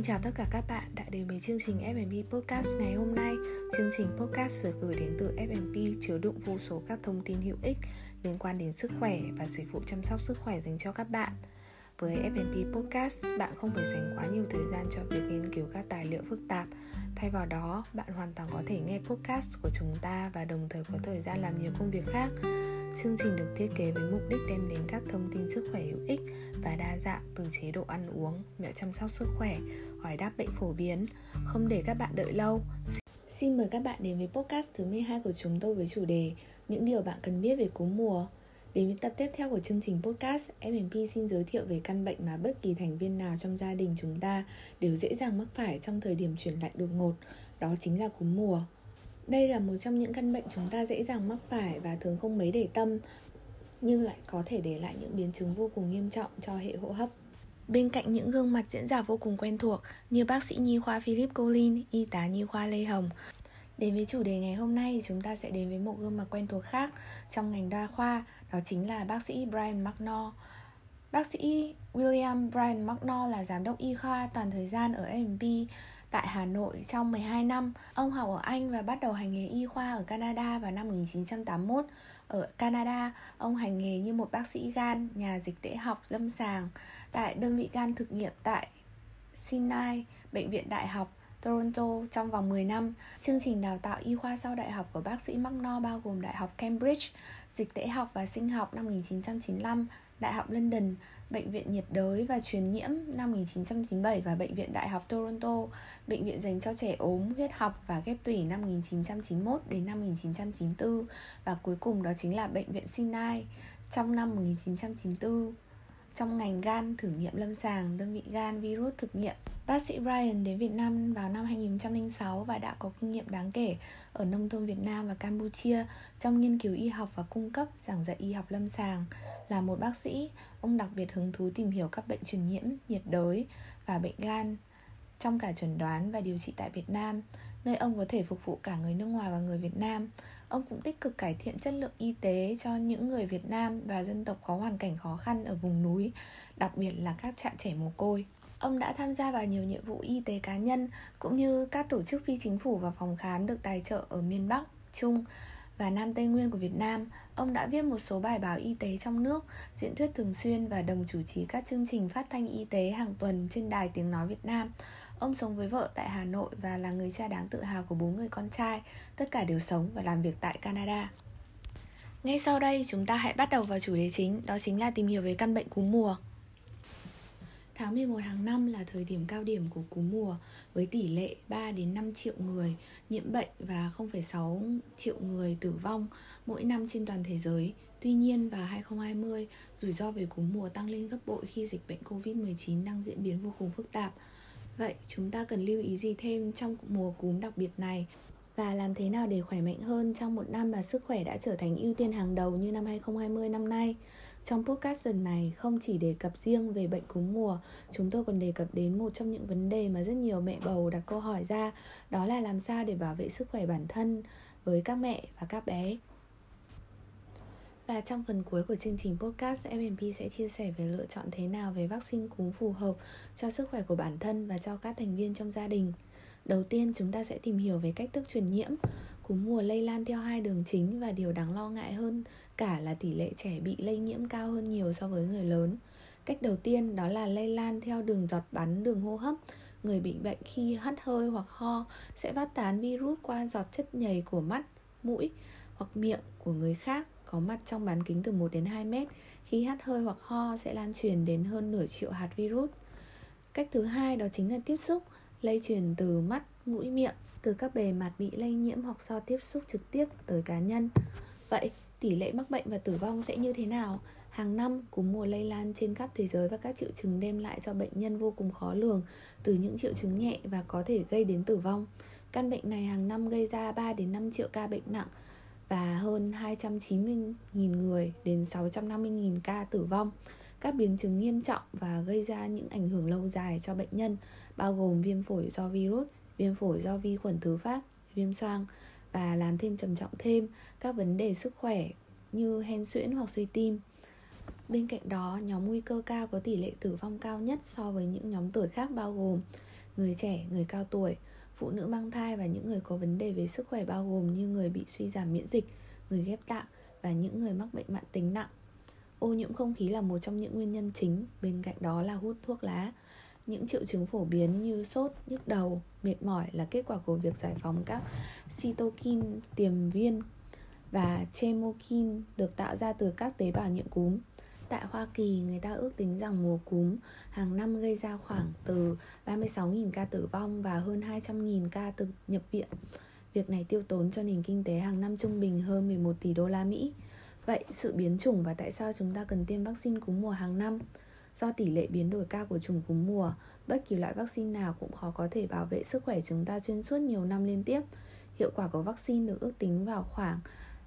Xin chào tất cả các bạn đã đến với chương trình F&B Podcast ngày hôm nay. Chương trình podcast được gửi đến từ F&B chứa đựng vô số các thông tin hữu ích liên quan đến sức khỏe và dịch vụ chăm sóc sức khỏe dành cho các bạn. Với F&B Podcast, bạn không phải dành quá nhiều thời gian cho việc nghiên cứu các tài liệu phức tạp. Thay vào đó, bạn hoàn toàn có thể nghe podcast của chúng ta và đồng thời có thời gian làm nhiều công việc khác. Chương trình được thiết kế với mục đích đem đến các thông tin sức khỏe hữu ích và đa dạng từ chế độ ăn uống, mẹo chăm sóc sức khỏe, hỏi đáp bệnh phổ biến, không để các bạn đợi lâu. Xin mời các bạn đến với podcast thứ 12 của chúng tôi với chủ đề Những điều bạn cần biết về cúm mùa. Đến với tập tiếp theo của chương trình podcast, MMP xin giới thiệu về căn bệnh mà bất kỳ thành viên nào trong gia đình chúng ta đều dễ dàng mắc phải trong thời điểm chuyển lạnh đột ngột, đó chính là cúm mùa. Đây là một trong những căn bệnh chúng ta dễ dàng mắc phải và thường không mấy để tâm, nhưng lại có thể để lại những biến chứng vô cùng nghiêm trọng cho hệ hô hấp. Bên cạnh những gương mặt diễn giả vô cùng quen thuộc như bác sĩ nhi khoa Philip Colin, y tá nhi khoa Lê Hồng, Đến với chủ đề ngày hôm nay, chúng ta sẽ đến với một gương mặt quen thuộc khác trong ngành đa khoa, đó chính là bác sĩ Brian McNaugh. Bác sĩ William Brian McNaugh là giám đốc y khoa toàn thời gian ở AMP tại Hà Nội trong 12 năm. Ông học ở Anh và bắt đầu hành nghề y khoa ở Canada vào năm 1981. Ở Canada, ông hành nghề như một bác sĩ gan, nhà dịch tễ học lâm sàng tại đơn vị gan thực nghiệm tại Sinai, Bệnh viện Đại học Toronto trong vòng 10 năm. Chương trình đào tạo y khoa sau đại học của bác sĩ Magno bao gồm Đại học Cambridge, Dịch tễ học và sinh học năm 1995, Đại học London, Bệnh viện nhiệt đới và truyền nhiễm năm 1997 và Bệnh viện Đại học Toronto, Bệnh viện dành cho trẻ ốm, huyết học và ghép tủy năm 1991 đến năm 1994 và cuối cùng đó chính là Bệnh viện Sinai trong năm 1994 trong ngành gan thử nghiệm lâm sàng, đơn vị gan virus thực nghiệm. Bác sĩ Brian đến Việt Nam vào năm 2006 và đã có kinh nghiệm đáng kể ở nông thôn Việt Nam và Campuchia trong nghiên cứu y học và cung cấp giảng dạy y học lâm sàng. Là một bác sĩ, ông đặc biệt hứng thú tìm hiểu các bệnh truyền nhiễm, nhiệt đới và bệnh gan trong cả chuẩn đoán và điều trị tại Việt Nam, nơi ông có thể phục vụ cả người nước ngoài và người Việt Nam. Ông cũng tích cực cải thiện chất lượng y tế cho những người Việt Nam và dân tộc có hoàn cảnh khó khăn ở vùng núi, đặc biệt là các trại trẻ mồ côi. Ông đã tham gia vào nhiều nhiệm vụ y tế cá nhân cũng như các tổ chức phi chính phủ và phòng khám được tài trợ ở miền Bắc, Trung và Nam Tây Nguyên của Việt Nam. Ông đã viết một số bài báo y tế trong nước, diễn thuyết thường xuyên và đồng chủ trì các chương trình phát thanh y tế hàng tuần trên đài Tiếng Nói Việt Nam. Ông sống với vợ tại Hà Nội và là người cha đáng tự hào của bốn người con trai, tất cả đều sống và làm việc tại Canada. Ngay sau đây, chúng ta hãy bắt đầu vào chủ đề chính, đó chính là tìm hiểu về căn bệnh cúm mùa. Tháng 11 hàng năm là thời điểm cao điểm của cúm mùa với tỷ lệ 3 đến 5 triệu người nhiễm bệnh và 0,6 triệu người tử vong mỗi năm trên toàn thế giới. Tuy nhiên vào 2020, rủi ro về cúm mùa tăng lên gấp bội khi dịch bệnh Covid-19 đang diễn biến vô cùng phức tạp. Vậy chúng ta cần lưu ý gì thêm trong mùa cúm đặc biệt này và làm thế nào để khỏe mạnh hơn trong một năm mà sức khỏe đã trở thành ưu tiên hàng đầu như năm 2020 năm nay? Trong podcast lần này không chỉ đề cập riêng về bệnh cúm mùa, chúng tôi còn đề cập đến một trong những vấn đề mà rất nhiều mẹ bầu đặt câu hỏi ra, đó là làm sao để bảo vệ sức khỏe bản thân với các mẹ và các bé. Và trong phần cuối của chương trình podcast, MMP sẽ chia sẻ về lựa chọn thế nào về vaccine cúm phù hợp cho sức khỏe của bản thân và cho các thành viên trong gia đình. Đầu tiên, chúng ta sẽ tìm hiểu về cách thức truyền nhiễm. Cúm mùa lây lan theo hai đường chính và điều đáng lo ngại hơn cả là tỷ lệ trẻ bị lây nhiễm cao hơn nhiều so với người lớn. Cách đầu tiên đó là lây lan theo đường giọt bắn đường hô hấp. Người bị bệnh khi hắt hơi hoặc ho sẽ phát tán virus qua giọt chất nhầy của mắt, mũi hoặc miệng của người khác có mặt trong bán kính từ 1 đến 2 mét. Khi hắt hơi hoặc ho sẽ lan truyền đến hơn nửa triệu hạt virus. Cách thứ hai đó chính là tiếp xúc, lây truyền từ mắt, mũi, miệng, từ các bề mặt bị lây nhiễm hoặc do tiếp xúc trực tiếp tới cá nhân. Vậy, tỷ lệ mắc bệnh và tử vong sẽ như thế nào? Hàng năm, cúm mùa lây lan trên khắp thế giới và các triệu chứng đem lại cho bệnh nhân vô cùng khó lường, từ những triệu chứng nhẹ và có thể gây đến tử vong. Căn bệnh này hàng năm gây ra 3 đến 5 triệu ca bệnh nặng và hơn 290.000 người đến 650.000 ca tử vong. Các biến chứng nghiêm trọng và gây ra những ảnh hưởng lâu dài cho bệnh nhân bao gồm viêm phổi do virus, viêm phổi do vi khuẩn thứ phát, viêm xoang và làm thêm trầm trọng thêm các vấn đề sức khỏe như hen suyễn hoặc suy tim. Bên cạnh đó, nhóm nguy cơ cao có tỷ lệ tử vong cao nhất so với những nhóm tuổi khác bao gồm người trẻ, người cao tuổi, phụ nữ mang thai và những người có vấn đề về sức khỏe bao gồm như người bị suy giảm miễn dịch, người ghép tạng và những người mắc bệnh mãn tính nặng. Ô nhiễm không khí là một trong những nguyên nhân chính, bên cạnh đó là hút thuốc lá. Những triệu chứng phổ biến như sốt, nhức đầu, mệt mỏi là kết quả của việc giải phóng các cytokine tiềm viên và chemokine được tạo ra từ các tế bào nhiễm cúm. Tại Hoa Kỳ, người ta ước tính rằng mùa cúm hàng năm gây ra khoảng từ 36.000 ca tử vong và hơn 200.000 ca tự nhập viện. Việc này tiêu tốn cho nền kinh tế hàng năm trung bình hơn 11 tỷ đô la Mỹ. Vậy sự biến chủng và tại sao chúng ta cần tiêm vaccine cúm mùa hàng năm? Do tỷ lệ biến đổi cao của chủng cúm mùa, bất kỳ loại vaccine nào cũng khó có thể bảo vệ sức khỏe chúng ta xuyên suốt nhiều năm liên tiếp. Hiệu quả của vaccine được ước tính vào khoảng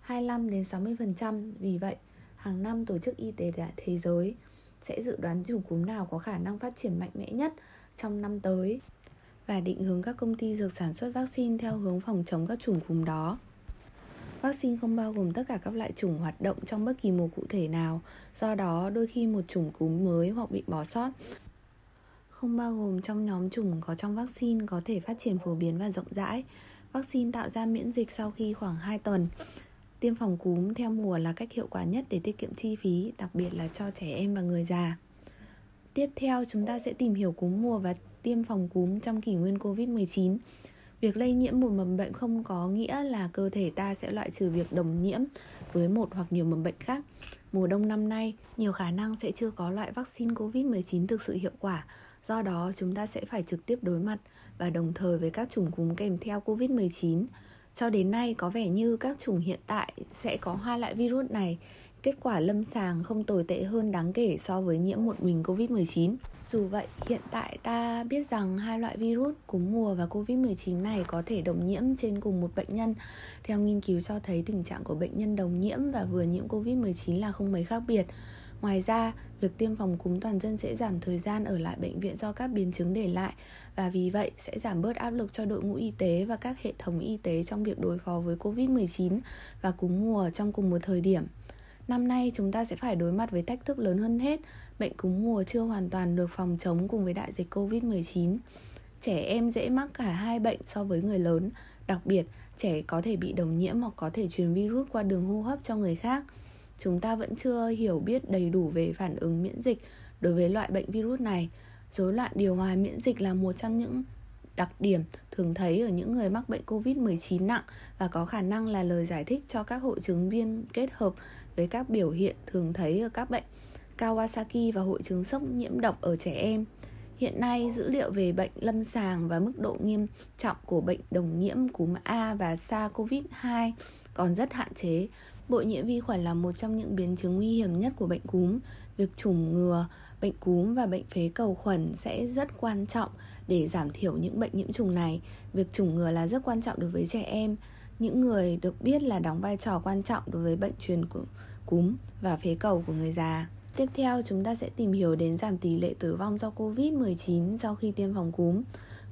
25 đến 60%. Vì vậy, hàng năm Tổ chức Y tế Thế giới sẽ dự đoán chủng cúm nào có khả năng phát triển mạnh mẽ nhất trong năm tới và định hướng các công ty dược sản xuất vaccine theo hướng phòng chống các chủng cúm đó. Vaccine không bao gồm tất cả các loại chủng hoạt động trong bất kỳ mùa cụ thể nào, do đó đôi khi một chủng cúm mới hoặc bị bỏ sót không bao gồm trong nhóm chủng có trong vaccine có thể phát triển phổ biến và rộng rãi. Vaccine tạo ra miễn dịch sau khi khoảng 2 tuần. Tiêm phòng cúm theo mùa là cách hiệu quả nhất để tiết kiệm chi phí, đặc biệt là cho trẻ em và người già. Tiếp theo, chúng ta sẽ tìm hiểu cúm mùa và tiêm phòng cúm trong kỷ nguyên Covid-19. Việc lây nhiễm một mầm bệnh không có nghĩa là cơ thể ta sẽ loại trừ việc đồng nhiễm với một hoặc nhiều mầm bệnh khác. Mùa đông năm nay, nhiều khả năng sẽ chưa có loại vaccine COVID-19 thực sự hiệu quả. Do đó, chúng ta sẽ phải trực tiếp đối mặt và đồng thời với các chủng cúm kèm theo COVID-19. Cho đến nay, có vẻ như các chủng hiện tại sẽ có hai loại virus này kết quả lâm sàng không tồi tệ hơn đáng kể so với nhiễm một mình Covid-19. Dù vậy, hiện tại ta biết rằng hai loại virus cúm mùa và Covid-19 này có thể đồng nhiễm trên cùng một bệnh nhân. Theo nghiên cứu cho thấy tình trạng của bệnh nhân đồng nhiễm và vừa nhiễm Covid-19 là không mấy khác biệt. Ngoài ra, việc tiêm phòng cúm toàn dân sẽ giảm thời gian ở lại bệnh viện do các biến chứng để lại và vì vậy sẽ giảm bớt áp lực cho đội ngũ y tế và các hệ thống y tế trong việc đối phó với Covid-19 và cúm mùa trong cùng một thời điểm. Năm nay chúng ta sẽ phải đối mặt với thách thức lớn hơn hết. Bệnh cúm mùa chưa hoàn toàn được phòng chống cùng với đại dịch Covid-19. Trẻ em dễ mắc cả hai bệnh so với người lớn. Đặc biệt, trẻ có thể bị đồng nhiễm hoặc có thể truyền virus qua đường hô hấp cho người khác. Chúng ta vẫn chưa hiểu biết đầy đủ về phản ứng miễn dịch đối với loại bệnh virus này. Rối loạn điều hòa miễn dịch là một trong những đặc điểm thường thấy ở những người mắc bệnh COVID-19 nặng và có khả năng là lời giải thích cho các hội chứng viêm kết hợp với các biểu hiện thường thấy ở các bệnh Kawasaki và hội chứng sốc nhiễm độc ở trẻ em. Hiện nay, dữ liệu về bệnh lâm sàng và mức độ nghiêm trọng của bệnh đồng nhiễm cúm A và SARS-CoV-2 còn rất hạn chế. Bội nhiễm vi khuẩn là một trong những biến chứng nguy hiểm nhất của bệnh cúm. Việc chủng ngừa bệnh cúm và bệnh phế cầu khuẩn sẽ rất quan trọng để giảm thiểu những bệnh nhiễm trùng này. Việc chủng ngừa là rất quan trọng đối với trẻ em những người được biết là đóng vai trò quan trọng đối với bệnh truyền của cúm và phế cầu của người già. Tiếp theo, chúng ta sẽ tìm hiểu đến giảm tỷ lệ tử vong do Covid-19 sau khi tiêm phòng cúm.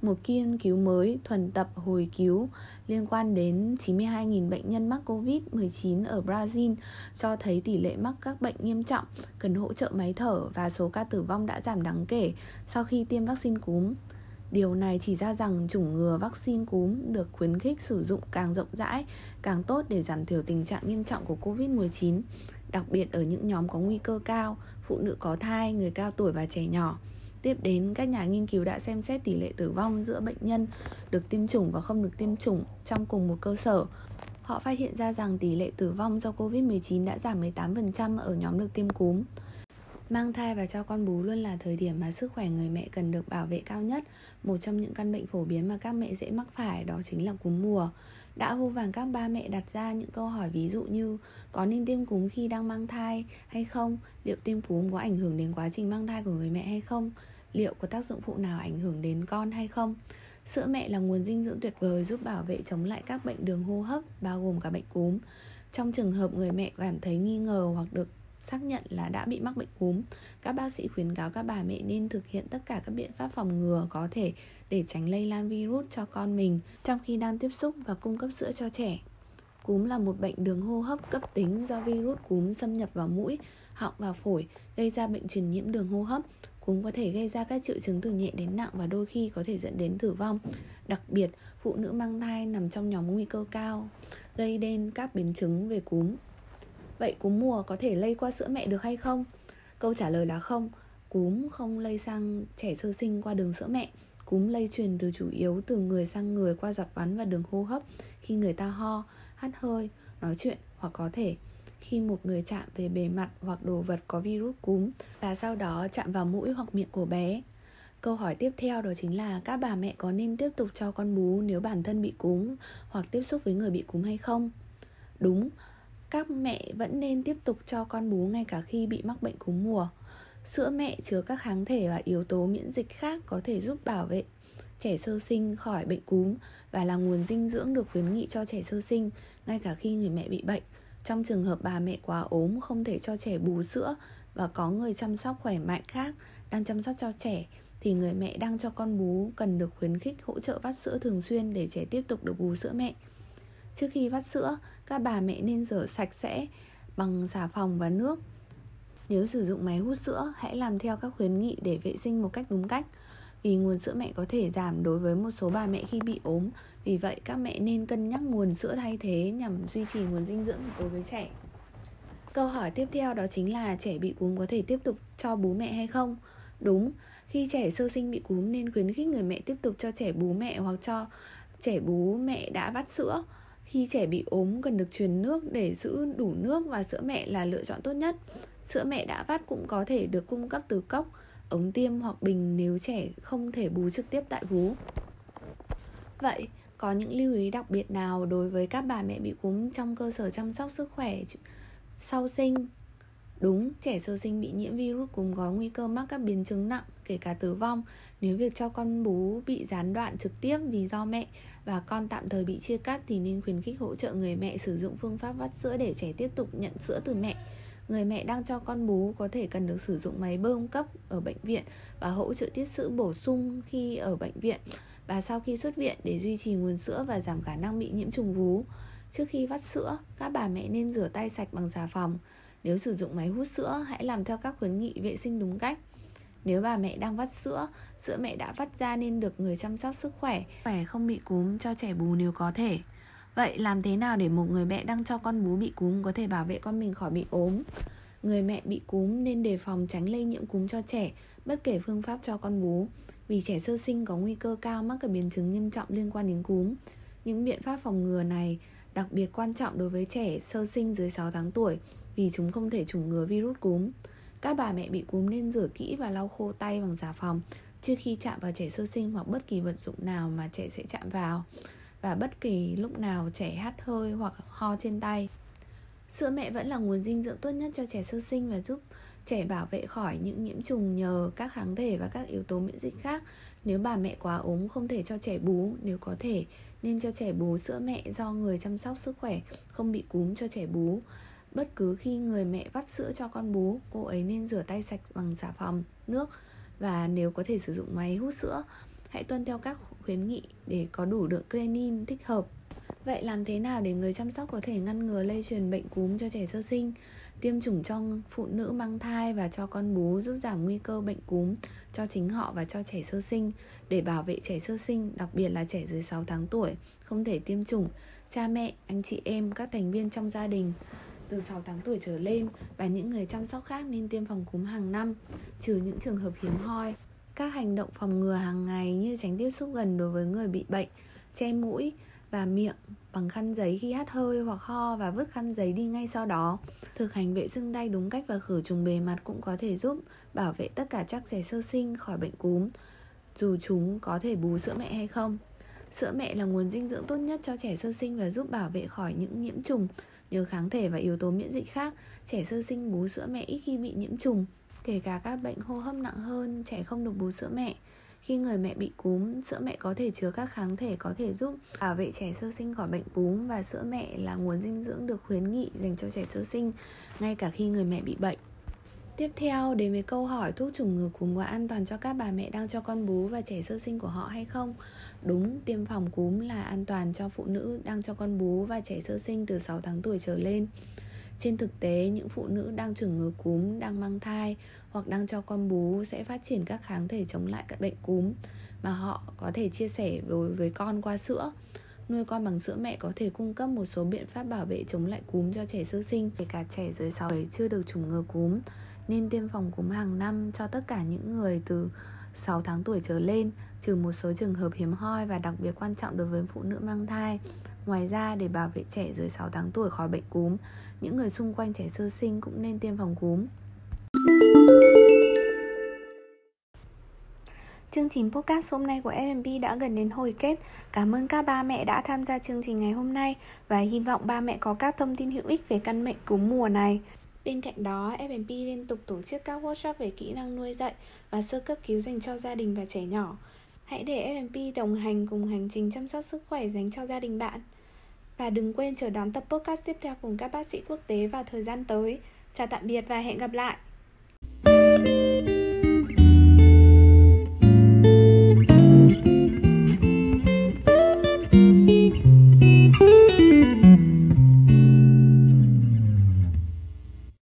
Một nghiên cứu mới thuần tập hồi cứu liên quan đến 92.000 bệnh nhân mắc Covid-19 ở Brazil cho thấy tỷ lệ mắc các bệnh nghiêm trọng, cần hỗ trợ máy thở và số ca tử vong đã giảm đáng kể sau khi tiêm vaccine cúm. Điều này chỉ ra rằng chủng ngừa vaccine cúm được khuyến khích sử dụng càng rộng rãi, càng tốt để giảm thiểu tình trạng nghiêm trọng của Covid-19, đặc biệt ở những nhóm có nguy cơ cao, phụ nữ có thai, người cao tuổi và trẻ nhỏ. Tiếp đến, các nhà nghiên cứu đã xem xét tỷ lệ tử vong giữa bệnh nhân được tiêm chủng và không được tiêm chủng trong cùng một cơ sở. Họ phát hiện ra rằng tỷ lệ tử vong do Covid-19 đã giảm 18% ở nhóm được tiêm cúm. Mang thai và cho con bú luôn là thời điểm mà sức khỏe người mẹ cần được bảo vệ cao nhất. Một trong những căn bệnh phổ biến mà các mẹ dễ mắc phải đó chính là cúm mùa. Đã vô vàng các ba mẹ đặt ra những câu hỏi ví dụ như, có nên tiêm cúm khi đang mang thai hay không? Liệu tiêm cúm có ảnh hưởng đến quá trình mang thai của người mẹ hay không? Liệu có tác dụng phụ nào ảnh hưởng đến con hay không? Sữa mẹ là nguồn dinh dưỡng tuyệt vời giúp bảo vệ chống lại các bệnh đường hô hấp, bao gồm cả bệnh cúm. Trong trường hợp người mẹ cảm thấy nghi ngờ hoặc được xác nhận là đã bị mắc bệnh cúm, các bác sĩ khuyến cáo các bà mẹ nên thực hiện tất cả các biện pháp phòng ngừa có thể để tránh lây lan virus cho con mình trong khi đang tiếp xúc và cung cấp sữa cho trẻ. Cúm là một bệnh đường hô hấp cấp tính do virus cúm xâm nhập vào mũi, họng và phổi, gây ra bệnh truyền nhiễm đường hô hấp. Cúm có thể gây ra các triệu chứng từ nhẹ đến nặng và đôi khi có thể dẫn đến tử vong. Đặc biệt, phụ nữ mang thai nằm trong nhóm nguy cơ cao, gây nên các biến chứng về cúm. Vậy cúm mùa có thể lây qua sữa mẹ được hay không? Câu trả lời là không. Cúm không lây sang trẻ sơ sinh qua đường sữa mẹ. Cúm lây truyền từ chủ yếu từ người sang người qua giọt bắn và đường hô hấp khi người ta ho, hắt hơi, nói chuyện hoặc có thể khi một người chạm về bề mặt hoặc đồ vật có virus cúm và sau đó chạm vào mũi hoặc miệng của bé. Câu hỏi tiếp theo đó chính là các bà mẹ có nên tiếp tục cho con bú nếu bản thân bị cúm hoặc tiếp xúc với người bị cúm hay không? Đúng, các mẹ vẫn nên tiếp tục cho con bú ngay cả khi bị mắc bệnh cúm mùa. Sữa mẹ chứa các kháng thể và yếu tố miễn dịch khác có thể giúp bảo vệ trẻ sơ sinh khỏi bệnh cúm và là nguồn dinh dưỡng được khuyến nghị cho trẻ sơ sinh ngay cả khi người mẹ bị bệnh. Trong trường hợp bà mẹ quá ốm, không thể cho trẻ bú sữa và có người chăm sóc khỏe mạnh khác, đang chăm sóc cho trẻ, thì người mẹ đang cho con bú cần được khuyến khích hỗ trợ vắt sữa thường xuyên để trẻ tiếp tục được bú sữa mẹ. Trước khi vắt sữa, các bà mẹ nên rửa sạch sẽ bằng xà phòng và nước. Nếu sử dụng máy hút sữa, hãy làm theo các khuyến nghị để vệ sinh một cách đúng cách. Vì nguồn sữa mẹ có thể giảm đối với một số bà mẹ khi bị ốm, vì vậy các mẹ nên cân nhắc nguồn sữa thay thế nhằm duy trì nguồn dinh dưỡng đối với trẻ. Câu hỏi tiếp theo đó chính là trẻ bị cúm có thể tiếp tục cho bú mẹ hay không? Đúng, khi trẻ sơ sinh bị cúm nên khuyến khích người mẹ tiếp tục cho trẻ bú mẹ hoặc cho trẻ bú mẹ đã vắt sữa. Khi trẻ bị ốm cần được truyền nước để giữ đủ nước và sữa mẹ là lựa chọn tốt nhất. Sữa mẹ đã vắt cũng có thể được cung cấp từ cốc, ống tiêm hoặc bình nếu trẻ không thể bú trực tiếp tại vú. Vậy, có những lưu ý đặc biệt nào đối với các bà mẹ bị cúm trong cơ sở chăm sóc sức khỏe sau sinh? Đúng, trẻ sơ sinh bị nhiễm virus cúm có nguy cơ mắc các biến chứng nặng, kể cả tử vong nếu việc cho con bú bị gián đoạn trực tiếp vì do mẹ và con tạm thời bị chia cắt thì nên khuyến khích hỗ trợ người mẹ sử dụng phương pháp vắt sữa để trẻ tiếp tục nhận sữa từ mẹ. Người mẹ đang cho con bú có thể cần được sử dụng máy bơm cấp ở bệnh viện và hỗ trợ tiết sữa bổ sung khi ở bệnh viện và sau khi xuất viện để duy trì nguồn sữa và giảm khả năng bị nhiễm trùng vú. Trước khi vắt sữa, các bà mẹ nên rửa tay sạch bằng xà phòng. Nếu sử dụng máy hút sữa, hãy làm theo các khuyến nghị vệ sinh đúng cách. Nếu bà mẹ đang vắt sữa, sữa mẹ đã vắt ra nên được người chăm sóc sức khỏe, khỏe không bị cúm cho trẻ bú nếu có thể. Vậy làm thế nào để một người mẹ đang cho con bú bị cúm có thể bảo vệ con mình khỏi bị ốm? Người mẹ bị cúm nên đề phòng tránh lây nhiễm cúm cho trẻ, bất kể phương pháp cho con bú, vì trẻ sơ sinh có nguy cơ cao mắc các biến chứng nghiêm trọng liên quan đến cúm. Những biện pháp phòng ngừa này đặc biệt quan trọng đối với trẻ sơ sinh dưới 6 tháng tuổi vì chúng không thể chủng ngừa virus cúm. Các bà mẹ bị cúm nên rửa kỹ và lau khô tay bằng xà phòng trước khi chạm vào trẻ sơ sinh hoặc bất kỳ vật dụng nào mà trẻ sẽ chạm vào và bất kỳ lúc nào trẻ hắt hơi hoặc ho trên tay. Sữa mẹ vẫn là nguồn dinh dưỡng tốt nhất cho trẻ sơ sinh và giúp trẻ bảo vệ khỏi những nhiễm trùng nhờ các kháng thể và các yếu tố miễn dịch khác. Nếu bà mẹ quá ốm không thể cho trẻ bú, nếu có thể nên cho trẻ bú sữa mẹ do người chăm sóc sức khỏe không bị cúm cho trẻ bú. Bất cứ khi người mẹ vắt sữa cho con bú, cô ấy nên rửa tay sạch bằng xà phòng, nước và nếu có thể sử dụng máy hút sữa, hãy tuân theo các khuyến nghị để có đủ lượng creatinine thích hợp. Vậy làm thế nào để người chăm sóc có thể ngăn ngừa lây truyền bệnh cúm cho trẻ sơ sinh? Tiêm chủng cho phụ nữ mang thai và cho con bú giúp giảm nguy cơ bệnh cúm cho chính họ và cho trẻ sơ sinh để bảo vệ trẻ sơ sinh, đặc biệt là trẻ dưới 6 tháng tuổi không thể tiêm chủng, cha mẹ, anh chị em, các thành viên trong gia đình từ 6 tháng tuổi trở lên và những người chăm sóc khác nên tiêm phòng cúm hàng năm, trừ những trường hợp hiếm hoi. Các hành động phòng ngừa hàng ngày như tránh tiếp xúc gần đối với người bị bệnh, che mũi và miệng bằng khăn giấy khi hắt hơi hoặc ho và vứt khăn giấy đi ngay sau đó. Thực hành vệ sinh tay đúng cách và khử trùng bề mặt cũng có thể giúp bảo vệ tất cả các trẻ sơ sinh khỏi bệnh cúm, dù chúng có thể bú sữa mẹ hay không. Sữa mẹ là nguồn dinh dưỡng tốt nhất cho trẻ sơ sinh và giúp bảo vệ khỏi những nhiễm trùng nhờ kháng thể và yếu tố miễn dịch khác. Trẻ sơ sinh bú sữa mẹ ít khi bị nhiễm trùng, kể cả các bệnh hô hấp nặng hơn, trẻ không được bú sữa mẹ. Khi người mẹ bị cúm, sữa mẹ có thể chứa các kháng thể có thể giúp bảo vệ trẻ sơ sinh khỏi bệnh cúm và sữa mẹ là nguồn dinh dưỡng được khuyến nghị dành cho trẻ sơ sinh ngay cả khi người mẹ bị bệnh. Tiếp theo đến với câu hỏi thuốc chủng ngừa cúm có an toàn cho các bà mẹ đang cho con bú và trẻ sơ sinh của họ hay không? Đúng, tiêm phòng cúm là an toàn cho phụ nữ đang cho con bú và trẻ sơ sinh từ 6 tháng tuổi trở lên. Trên thực tế, những phụ nữ đang chủng ngừa cúm, đang mang thai hoặc đang cho con bú sẽ phát triển các kháng thể chống lại các bệnh cúm mà họ có thể chia sẻ đối với con qua sữa. Nuôi con bằng sữa mẹ có thể cung cấp một số biện pháp bảo vệ chống lại cúm cho trẻ sơ sinh, kể cả trẻ dưới 6 tuổi chưa được chủng ngừa cúm. Nên tiêm phòng cúm hàng năm cho tất cả những người từ 6 tháng tuổi trở lên, trừ một số trường hợp hiếm hoi và đặc biệt quan trọng đối với phụ nữ mang thai. Ngoài ra, để bảo vệ trẻ dưới 6 tháng tuổi khỏi bệnh cúm, những người xung quanh trẻ sơ sinh cũng nên tiêm phòng cúm. Chương trình podcast hôm nay của FMB đã gần đến hồi kết. Cảm ơn các ba mẹ đã tham gia chương trình ngày hôm nay và hy vọng ba mẹ có các thông tin hữu ích về căn bệnh cúm mùa này. Bên cạnh đó, FMP liên tục tổ chức các workshop về kỹ năng nuôi dạy và sơ cấp cứu dành cho gia đình và trẻ nhỏ. Hãy để FMP đồng hành cùng hành trình chăm sóc sức khỏe dành cho gia đình bạn. Và đừng quên chờ đón tập podcast tiếp theo cùng các bác sĩ quốc tế vào thời gian tới. Chào tạm biệt và hẹn gặp lại!